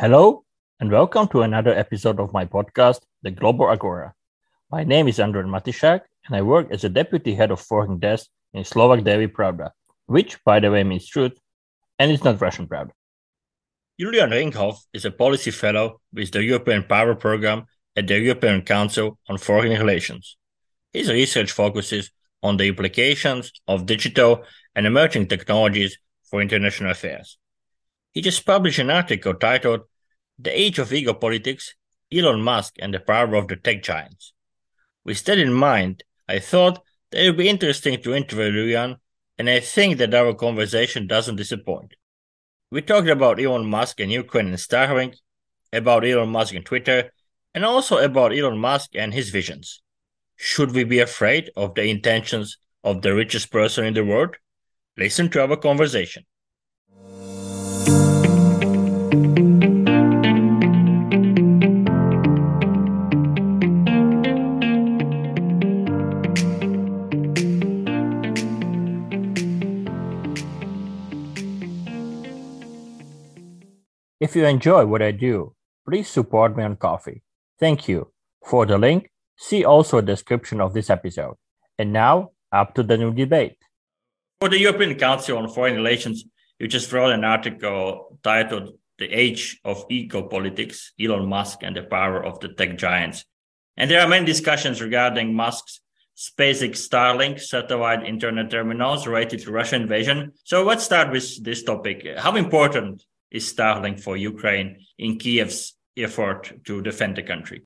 Hello, and welcome to another episode of my podcast, The Global Agora. My name is Andrej Matišák, and I work as a deputy head of foreign desk in Slovak Daily Pravda, which, by the way, means truth, and it's not Russian Pravda. Julian Ringhof is a policy fellow with the European Power Program at the European Council on Foreign Relations. His research focuses on the implications of digital and emerging technologies for international affairs. He just published an article titled The Age of Ego Politics Elon Musk and the Power of the Tech Giants. With that in mind, I thought that it would be interesting to interview Julian, and I think that our conversation doesn't disappoint. We talked about Elon Musk and Ukraine and Starlink, about Elon Musk and Twitter, and also about Elon Musk and his visions. Should we be afraid of the intentions of the richest person in the world? Listen to our conversation. If you enjoy what I do, please support me on Ko-fi. Thank you. For the link, see also a description of this episode. And now, up to the new debate. For the European Council on Foreign Relations, you just wrote an article titled The Age of Ego Politics, Elon Musk and the Power of the Tech Giants. And there are many discussions regarding Musk's SpaceX Starlink satellite internet terminals related to Russian invasion. So let's start with this topic. How important is Starlink for Ukraine in Kiev's effort to defend the country?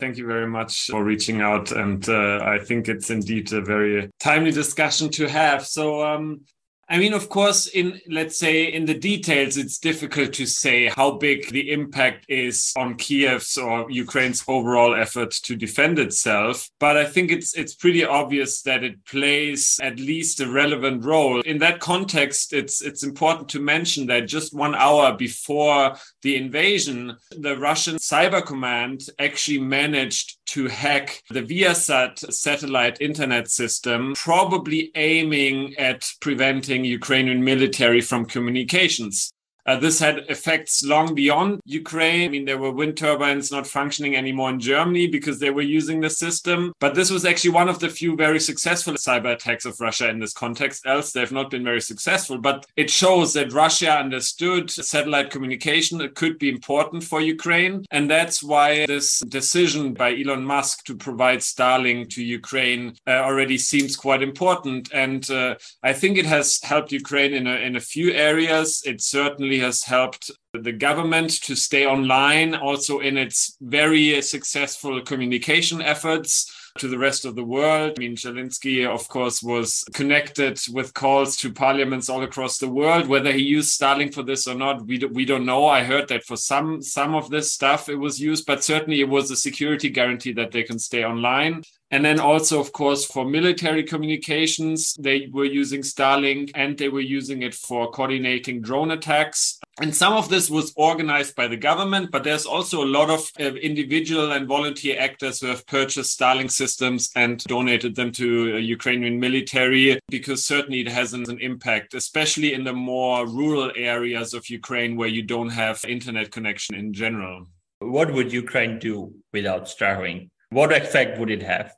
Thank you very much for reaching out. And uh, I think it's indeed a very timely discussion to have. So, um, I mean, of course, in let's say in the details, it's difficult to say how big the impact is on Kiev's or Ukraine's overall effort to defend itself. But I think it's it's pretty obvious that it plays at least a relevant role. In that context, it's it's important to mention that just one hour before the invasion, the Russian Cyber Command actually managed to hack the Viasat satellite internet system, probably aiming at preventing Ukrainian military from communications. Uh, this had effects long beyond Ukraine. I mean, there were wind turbines not functioning anymore in Germany because they were using the system. But this was actually one of the few very successful cyber attacks of Russia in this context. Else, they've not been very successful. But it shows that Russia understood satellite communication it could be important for Ukraine. And that's why this decision by Elon Musk to provide Starlink to Ukraine uh, already seems quite important. And uh, I think it has helped Ukraine in a, in a few areas. It certainly has helped the government to stay online, also in its very successful communication efforts to the rest of the world. I mean, Zelensky, of course, was connected with calls to parliaments all across the world. Whether he used Starlink for this or not, we, do, we don't know. I heard that for some some of this stuff it was used, but certainly it was a security guarantee that they can stay online. And then also, of course, for military communications, they were using Starlink and they were using it for coordinating drone attacks. And some of this was organized by the government, but there's also a lot of uh, individual and volunteer actors who have purchased Starlink systems and donated them to uh, Ukrainian military because certainly it has an, an impact, especially in the more rural areas of Ukraine where you don't have internet connection in general. What would Ukraine do without Starlink? What effect would it have?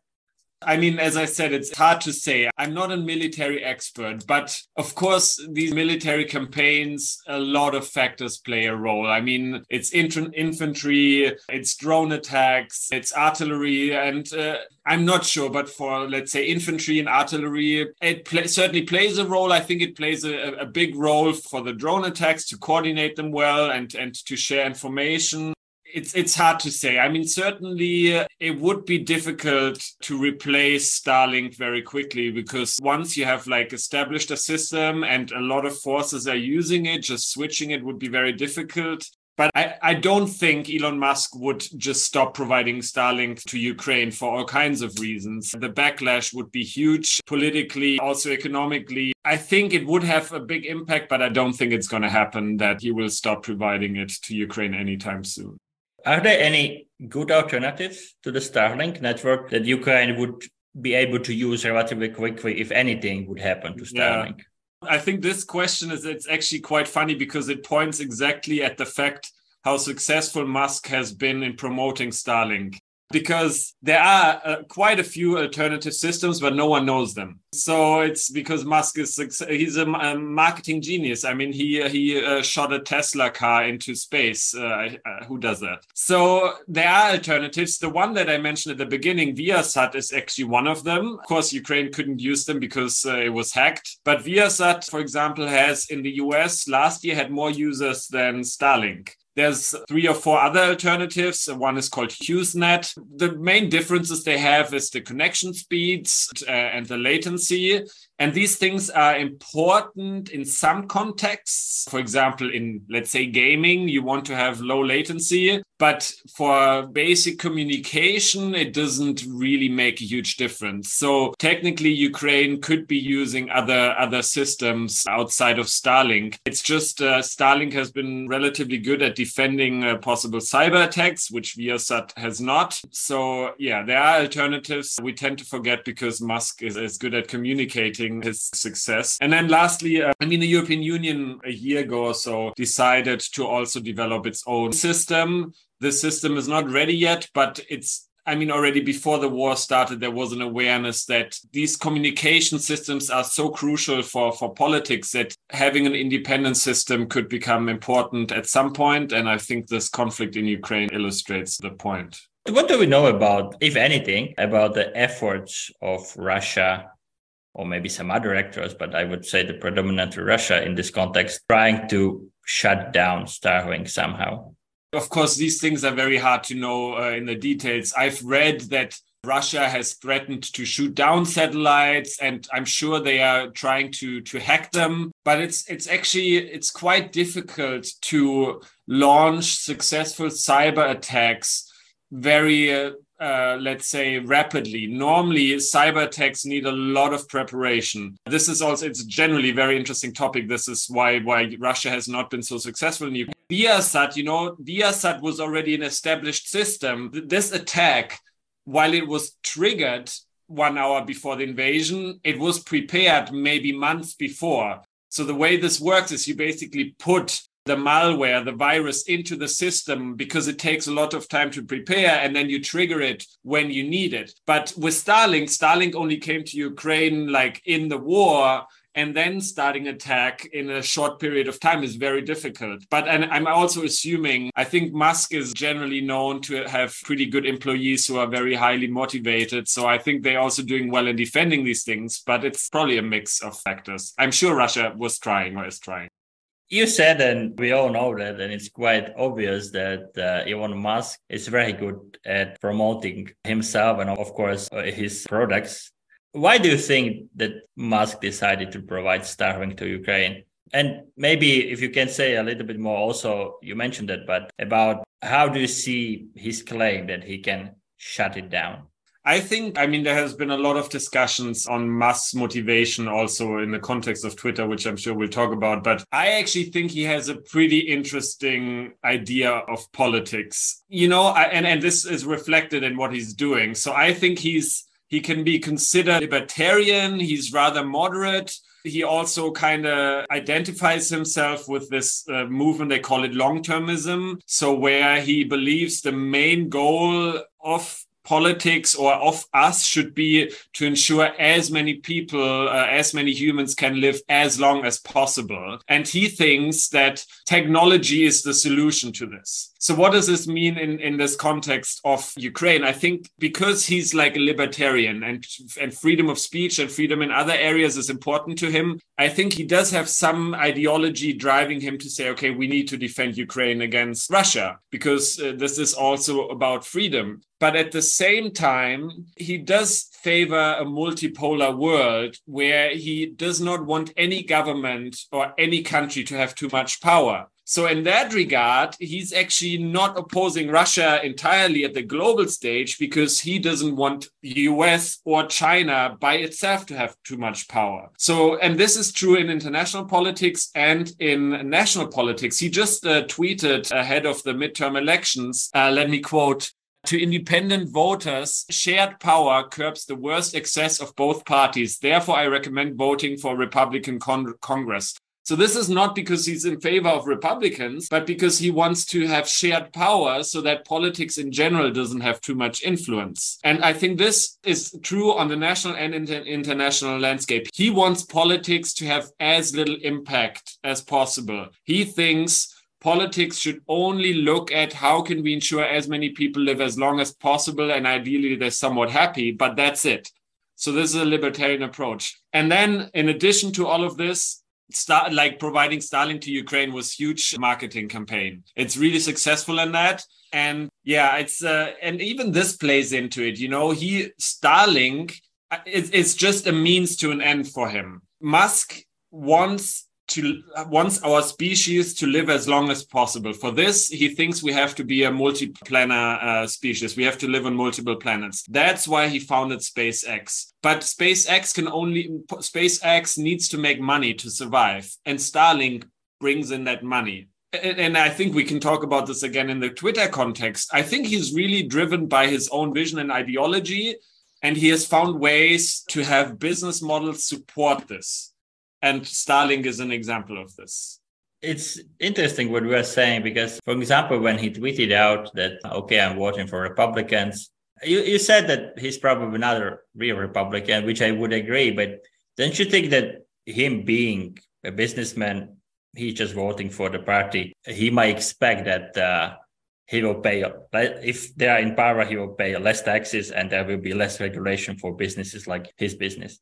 I mean, as I said, it's hard to say. I'm not a military expert, but of course, these military campaigns, a lot of factors play a role. I mean, it's infantry, it's drone attacks, it's artillery, and uh, I'm not sure, but for let's say infantry and artillery, it certainly plays a role. I think it plays a, a big role for the drone attacks to coordinate them well and and to share information it's it's hard to say. I mean, certainly uh, it would be difficult to replace Starlink very quickly because once you have like established a system and a lot of forces are using it, just switching it would be very difficult. But I, I don't think Elon Musk would just stop providing Starlink to Ukraine for all kinds of reasons. The backlash would be huge politically, also economically. I think it would have a big impact, but I don't think it's going to happen that he will stop providing it to Ukraine anytime soon. Are there any good alternatives to the Starlink network that Ukraine would be able to use relatively quickly if anything would happen to Starlink? Yeah. I think this question is it's actually quite funny because it points exactly at the fact how successful Musk has been in promoting Starlink because there are uh, quite a few alternative systems, but no one knows them. So it's because Musk is he's a, a marketing genius. I mean, he he uh, shot a Tesla car into space. Uh, uh, who does that? So there are alternatives. The one that I mentioned at the beginning, Viasat, is actually one of them. Of course, Ukraine couldn't use them because uh, it was hacked. But Viasat, for example, has in the US last year had more users than Starlink. There's three or four other alternatives. One is called HughesNet. The main differences they have is the connection speeds uh, and the latency. And these things are important in some contexts. For example, in, let's say, gaming, you want to have low latency. But for basic communication, it doesn't really make a huge difference. So technically, Ukraine could be using other, other systems outside of Starlink. It's just uh, Starlink has been relatively good at defending uh, possible cyber attacks, which Viasat has not. So, yeah, there are alternatives. We tend to forget because Musk is, is good at communicating his success. And then lastly, uh, I mean, the European Union a year ago or so decided to also develop its own system. The system is not ready yet, but it's I mean, already before the war started, there was an awareness that these communication systems are so crucial for, for politics that having an independent system could become important at some point. And I think this conflict in Ukraine illustrates the point. What do we know about, if anything, about the efforts of Russia or maybe some other actors, but I would say the predominantly Russia in this context, trying to shut down Starlink somehow. Of course, these things are very hard to know uh, in the details. I've read that Russia has threatened to shoot down satellites, and I'm sure they are trying to to hack them. But it's it's actually it's quite difficult to launch successful cyber attacks very uh, uh, let's say rapidly. Normally cyber attacks need a lot of preparation. This is also it's generally very interesting topic. This is why why russia has not been so successful in ukraine viasat you know viasat was already an established system. This attack while it was triggered one hour before the invasion it was prepared maybe months before. So the way this works is you basically put the malware, the virus into the system because it takes a lot of time to prepare and then you trigger it when you need it. But with Starlink, Starlink only came to Ukraine like in the war and then starting attack in a short period of time is very difficult. But and I'm also assuming I think Musk is generally known to have pretty good employees who are very highly motivated. So I think they're also doing well in defending these things, but it's probably a mix of factors. I'm sure Russia was trying or is trying. You said, and we all know that, and it's quite obvious that uh, Elon Musk is very good at promoting himself and, of course, uh, his products. Why do you think that Musk decided to provide Starlink to Ukraine? And maybe if you can say a little bit more, also, you mentioned it, but about how do you see his claim that he can shut it down? I think, I mean, there has been a lot of discussions on Musk's motivation also in the context of Twitter, which I'm sure we'll talk about. But I actually think he has a pretty interesting idea of politics, you know, and, and this is reflected in what he's doing. So I think he's, he can be considered libertarian. He's rather moderate. He also kind of identifies himself with this uh, movement, they call it long termism. So, where he believes the main goal of politics or of us should be to ensure as many people, uh, as many humans can live as long as possible. And he thinks that technology is the solution to this. So what does this mean in, in this context of Ukraine? I think because he's like a libertarian and, and freedom of speech and freedom in other areas is important to him, I think he does have some ideology driving him to say, okay, we need to defend Ukraine against Russia because uh, this is also about freedom. But at the same time, he does favor a multipolar world where he does not want any government or any country to have too much power. So, in that regard, he's actually not opposing Russia entirely at the global stage because he doesn't want US or China by itself to have too much power. So, and this is true in international politics and in national politics. He just uh, tweeted ahead of the midterm elections, uh, let me quote, to independent voters, shared power curbs the worst excess of both parties. Therefore, I recommend voting for Republican con- Congress. So this is not because he's in favor of Republicans, but because he wants to have shared power so that politics in general doesn't have too much influence. And I think this is true on the national and inter- international landscape. He wants politics to have as little impact as possible. He thinks politics should only look at how can we ensure as many people live as long as possible and ideally they're somewhat happy, but that's it. So this is a libertarian approach. And then in addition to all of this, start like providing Starlink to Ukraine was huge marketing campaign. It's really successful in that. And yeah, it's uh, and even this plays into it. You know, he Starlink uh, it's just a means to an end for him. Musk wants to wants our species to live as long as possible. For this, he thinks we have to be a multi-planet uh, species. We have to live on multiple planets. That's why he founded SpaceX. But SpaceX can only SpaceX needs to make money to survive, and Starlink brings in that money. And I think we can talk about this again in the Twitter context. I think he's really driven by his own vision and ideology, and he has found ways to have business models support this and Starlink is an example of this. It's interesting what we are saying because, for example, when he tweeted out that, okay, I'm voting for Republicans, you, you said that he's probably not a real Republican, which I would agree. But don't you think that him being a businessman, he's just voting for the party, he might expect that uh, he will pay, if they are in power, he will pay less taxes and there will be less regulation for businesses like his business.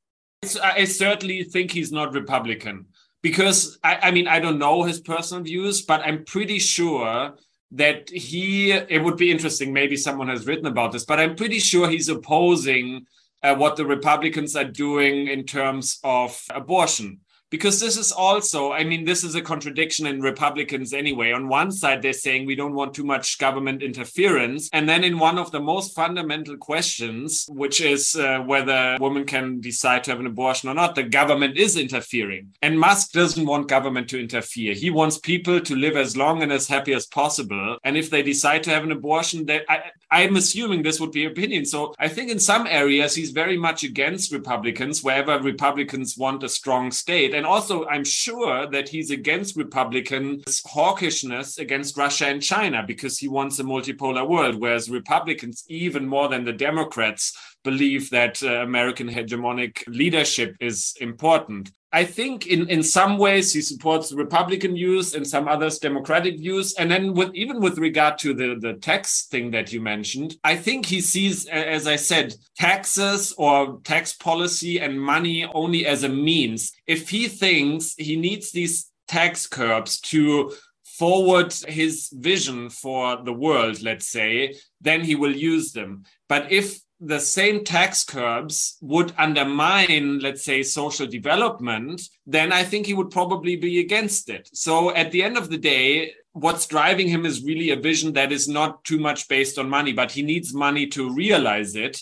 I certainly think he's not Republican because I, I, mean I don't know his personal views, but I'm pretty sure that he. It would be interesting. Maybe someone has written about this, but I'm pretty sure he's opposing uh, what the Republicans are doing in terms of abortion because this is also i mean this is a contradiction in republicans anyway. On one side they're saying we don't want too much government interference. And then in one of the most fundamental questions which is uh, whether women can decide to have an abortion or not the government is interfering. And musk doesn't want government to interfere. He wants people to live as long and as happy as possible. And if they decide to have an abortion I, i'm assuming this would be opinion. So i think in some areas he's very much against republicans wherever republicans want a strong state. And and also, I'm sure that he's against Republicans' hawkishness against Russia and China because he wants a multipolar world, whereas Republicans, even more than the Democrats, believe that uh, American hegemonic leadership is important. I think in, in some ways he supports Republican views, and some others Democratic views. And then with even with regard to the, the tax thing that you mentioned, I think he sees, as I said, taxes or tax policy and money only as a means. If he thinks he needs these tax curbs to forward his vision for the world, let's say, then he will use them. But if the same tax curbs would undermine, let's say, social development, then I think he would probably be against it. So at the end of the day, what's driving him is really a vision that is not too much based on money, but he needs money to realize it.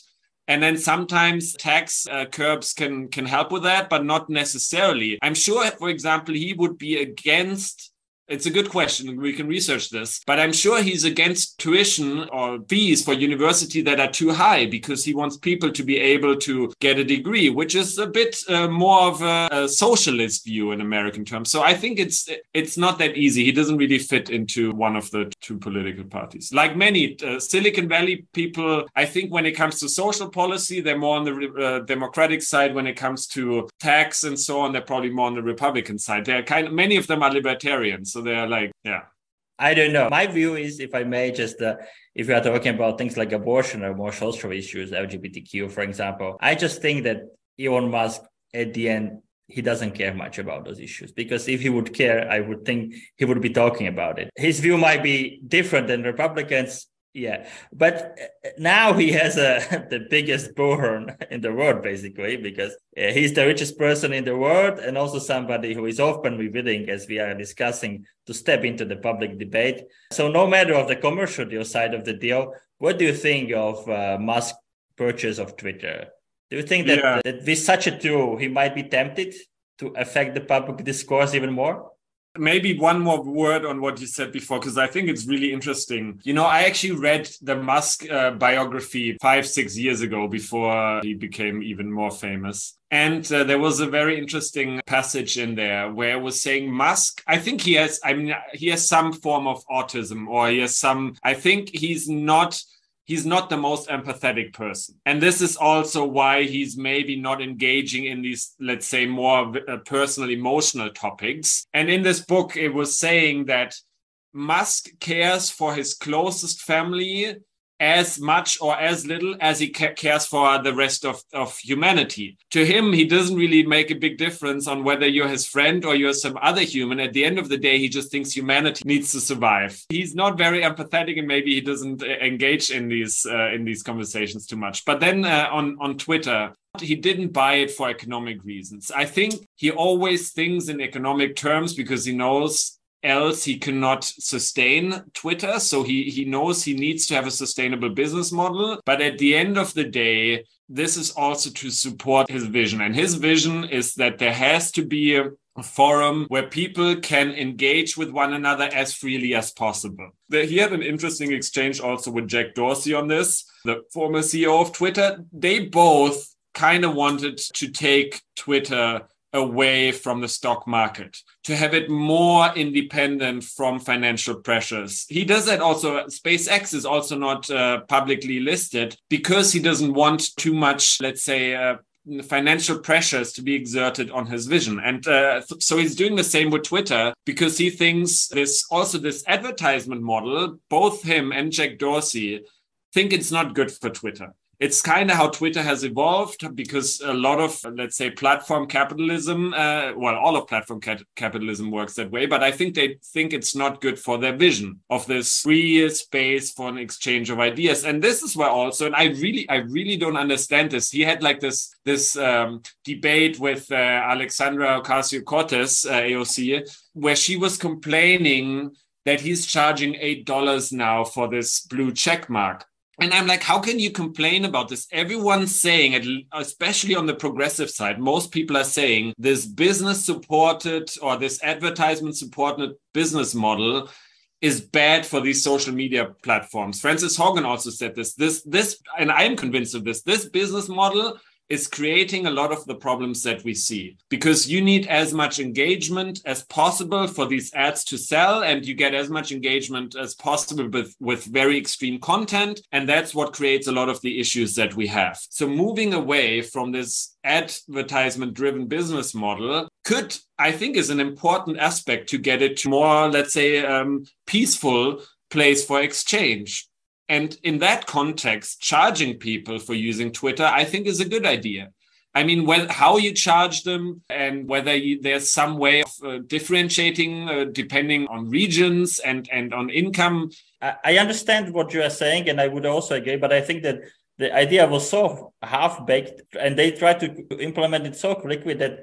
And then sometimes tax uh, curbs can can help with that, but not necessarily. I'm sure, for example, he would be against it's a good question. We can research this. But I'm sure he's against tuition or fees for university that are too high because he wants people to be able to get a degree, which is a bit uh, more of a, a, socialist view in American terms. So I think it's it's not that easy. He doesn't really fit into one of the two political parties. Like many uh, Silicon Valley people, I think when it comes to social policy, they're more on the uh, Democratic side. When it comes to tax and so on, they're probably more on the Republican side. They're kind of many of them are libertarians. So they're like, yeah. I don't know. My view is, if I may, just uh, if we are talking about things like abortion or more social issues, LGBTQ, for example, I just think that Elon Musk, at the end, he doesn't care much about those issues because if he would care, I would think he would be talking about it. His view might be different than Republicans, yeah, but uh, now he has a the biggest bullhorn in the world, basically, because uh, he's the richest person in the world, and also somebody who is openly willing, as we are discussing, to step into the public debate. So, no matter of the commercial deal side of the deal, what do you think of uh, Musk purchase of Twitter? Do you think that, yeah. that with such a tool, he might be tempted to affect the public discourse even more? Maybe one more word on what you said before, because I think it's really interesting. You know, I actually read the Musk uh, biography five, six years ago before he became even more famous. And uh, there was a very interesting passage in there where it was saying Musk, I think he has, I mean, he has some form of autism or he has some, I think he's not he's not the most empathetic person. And this is also why he's maybe not engaging in these, let's say, more uh, personal, emotional topics. And in this book, it was saying that Musk cares for his closest family as much or as little as he ca- cares for the rest of, of humanity. To him, he doesn't really make a big difference on whether you're his friend or you're some other human. At the end of the day, he just thinks humanity needs to survive. He's not very empathetic, and maybe he doesn't uh, engage in these uh, in these conversations too much. But then uh, on on Twitter, he didn't buy it for economic reasons. I think he always thinks in economic terms because he knows else he cannot sustain Twitter. So he, he knows he needs to have a sustainable business model. But at the end of the day, this is also to support his vision. And his vision is that there has to be a, forum where people can engage with one another as freely as possible. He had an interesting exchange also with Jack Dorsey on this, the former CEO of Twitter. They both kind of wanted to take Twitter away from the stock market, to have it more independent from financial pressures. He does that also. SpaceX is also not uh, publicly listed because he doesn't want too much, let's say, uh, financial pressures to be exerted on his vision. And uh, th- so he's doing the same with Twitter because he thinks this also this advertisement model, both him and Jack Dorsey think it's not good for Twitter it's kind of how Twitter has evolved because a lot of, let's say, platform capitalism, uh, well, all of platform capitalism works that way, but I think they think it's not good for their vision of this free space for an exchange of ideas. And this is where also, and I really, I really don't understand this. He had like this, this um, debate with uh, Alexandria Ocasio-Cortez, uh, AOC, where she was complaining that he's charging $8 now for this blue check mark and I'm like, how can you complain about this? Everyone's saying, especially on the progressive side, most people are saying this business supported or this advertisement supported business model is bad for these social media platforms. Frances Haugen also said this. This, this, and I am convinced of this. This business model is creating a lot of the problems that we see. Because you need as much engagement as possible for these ads to sell and you get as much engagement as possible with, with very extreme content and that's what creates a lot of the issues that we have. So moving away from this advertisement driven business model could i think is an important aspect to get it to more let's say um, peaceful place for exchange and in that context, charging people for using Twitter, I think, is a good idea. I mean, whether, how you charge them and whether you, there's some way of uh, differentiating uh, depending on regions and, and on income. I understand what you are saying, and I would also agree, but I think that the idea was so half baked and they tried to implement it so quickly that,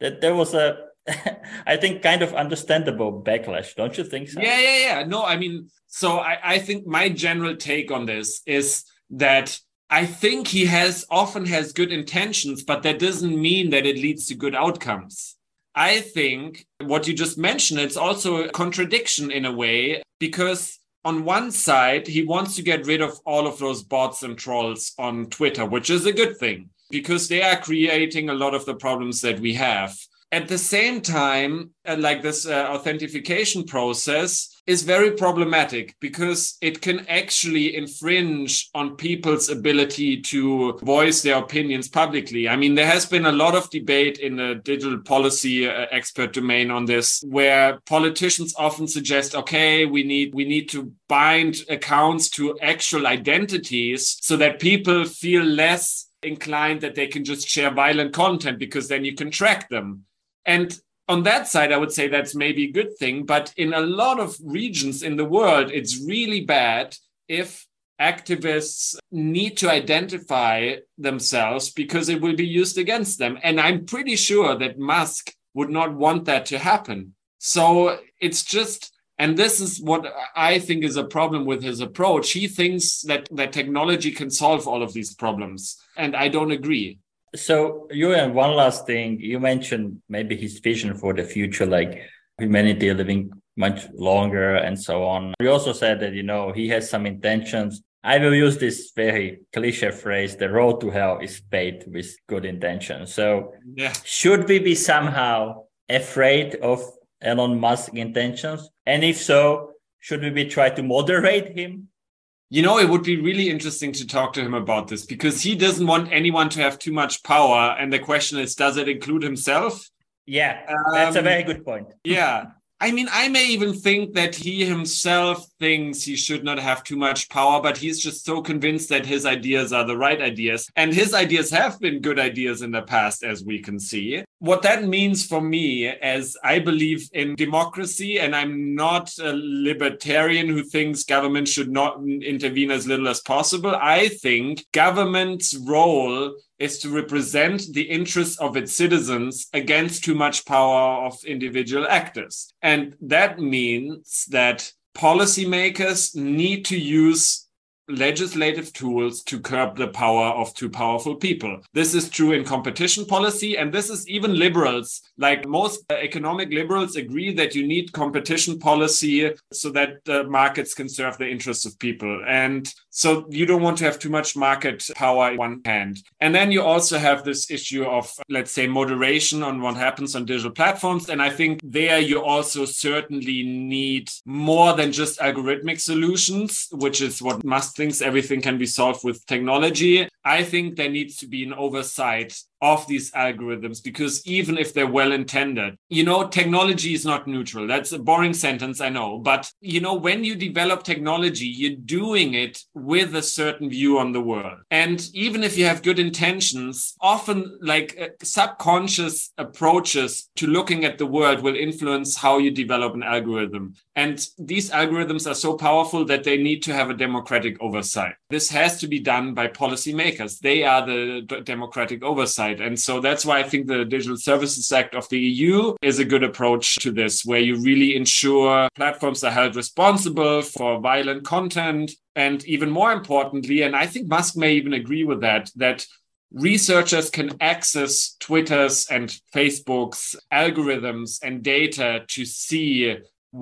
that there was a I think kind of understandable backlash, don't you think so? Yeah, yeah, yeah. No, I mean, so I, I think my general take on this is that I think he has often has good intentions, but that doesn't mean that it leads to good outcomes. I think what you just mentioned, it's also a contradiction in a way, because on one side, he wants to get rid of all of those bots and trolls on Twitter, which is a good thing because they are creating a lot of the problems that we have. At the same time, uh, like this uh, authentication process is very problematic because it can actually infringe on people's ability to voice their opinions publicly. I mean, there has been a lot of debate in the digital policy uh, expert domain on this, where politicians often suggest, okay, we need we need to bind accounts to actual identities so that people feel less inclined that they can just share violent content because then you can track them. And on that side, I would say that's maybe a good thing. But in a lot of regions in the world, it's really bad if activists need to identify themselves because it will be used against them. And I'm pretty sure that Musk would not want that to happen. So it's just, and this is what I think is a problem with his approach. He thinks that, that technology can solve all of these problems. And I don't agree. So, Julian, one last thing. You mentioned maybe his vision for the future, like humanity living much longer and so on. He also said that, you know, he has some intentions. I will use this very cliche phrase the road to hell is paved with good intentions. So, yeah. should we be somehow afraid of Elon Musk intentions? And if so, should we be try to moderate him? You know, it would be really interesting to talk to him about this because he doesn't want anyone to have too much power. And the question is, does it include himself? Yeah, that's um, a very good point. yeah. I mean, I may even think that he himself thinks he should not have too much power, but he's just so convinced that his ideas are the right ideas. And his ideas have been good ideas in the past, as we can see. What that means for me, as I believe in democracy, and I'm not a libertarian who thinks government should not intervene as little as possible, I think government's role is to represent the interests of its citizens against too much power of individual actors. And that means that policymakers need to use legislative tools to curb the power of too powerful people. This is true in competition policy, and this is even liberals. Like most uh, economic liberals agree that you need competition policy so that the markets can serve the interests of people. And so you don't want to have too much market power in one hand. And then you also have this issue of, let's say, moderation on what happens on digital platforms. And I think there you also certainly need more than just algorithmic solutions, which is what Musk thinks everything can be solved with technology. I think there needs to be an oversight of these algorithms because even if they're well intended, you know, technology is not neutral. That's a boring sentence, I know. But, you know, when you develop technology, you're doing it with a certain view on the world. And even if you have good intentions, often like uh, subconscious approaches to looking at the world will influence how you develop an algorithm. And these algorithms are so powerful that they need to have a democratic oversight. This has to be done by policymakers. They are the democratic oversight and so that's why I think the Digital Services Act of the EU is a good approach to this, where you really ensure platforms are held responsible for violent content. And even more importantly, and I think Musk may even agree with that, that researchers can access Twitter's and Facebook's algorithms and data to see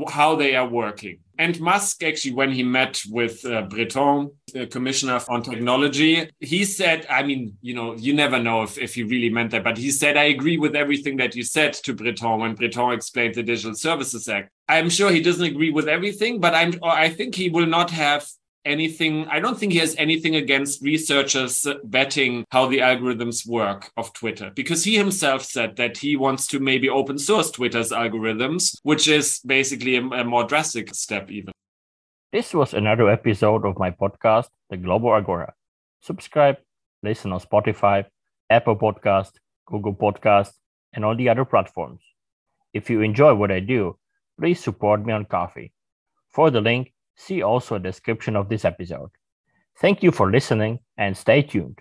how they are working. And Musk, actually, when he met with uh, Breton, the commissioner on technology, he said, I mean, you know, you never know if, if he really meant that, but he said, I agree with everything that you said to Breton when Breton explained the Digital Services Act. I'm sure he doesn't agree with everything, but I'm, I think he will not have anything, I don't think he has anything against researchers vetting how the algorithms work of Twitter, because he himself said that he wants to maybe open source Twitter's algorithms, which is basically a, a more drastic step, even. This was another episode of my podcast, The Global Agora. Subscribe, listen on Spotify, Apple Podcast, Google Podcast, and all the other platforms. If you enjoy what I do, please support me on Ko-fi. For the link, See also a description of this episode. Thank you for listening and stay tuned.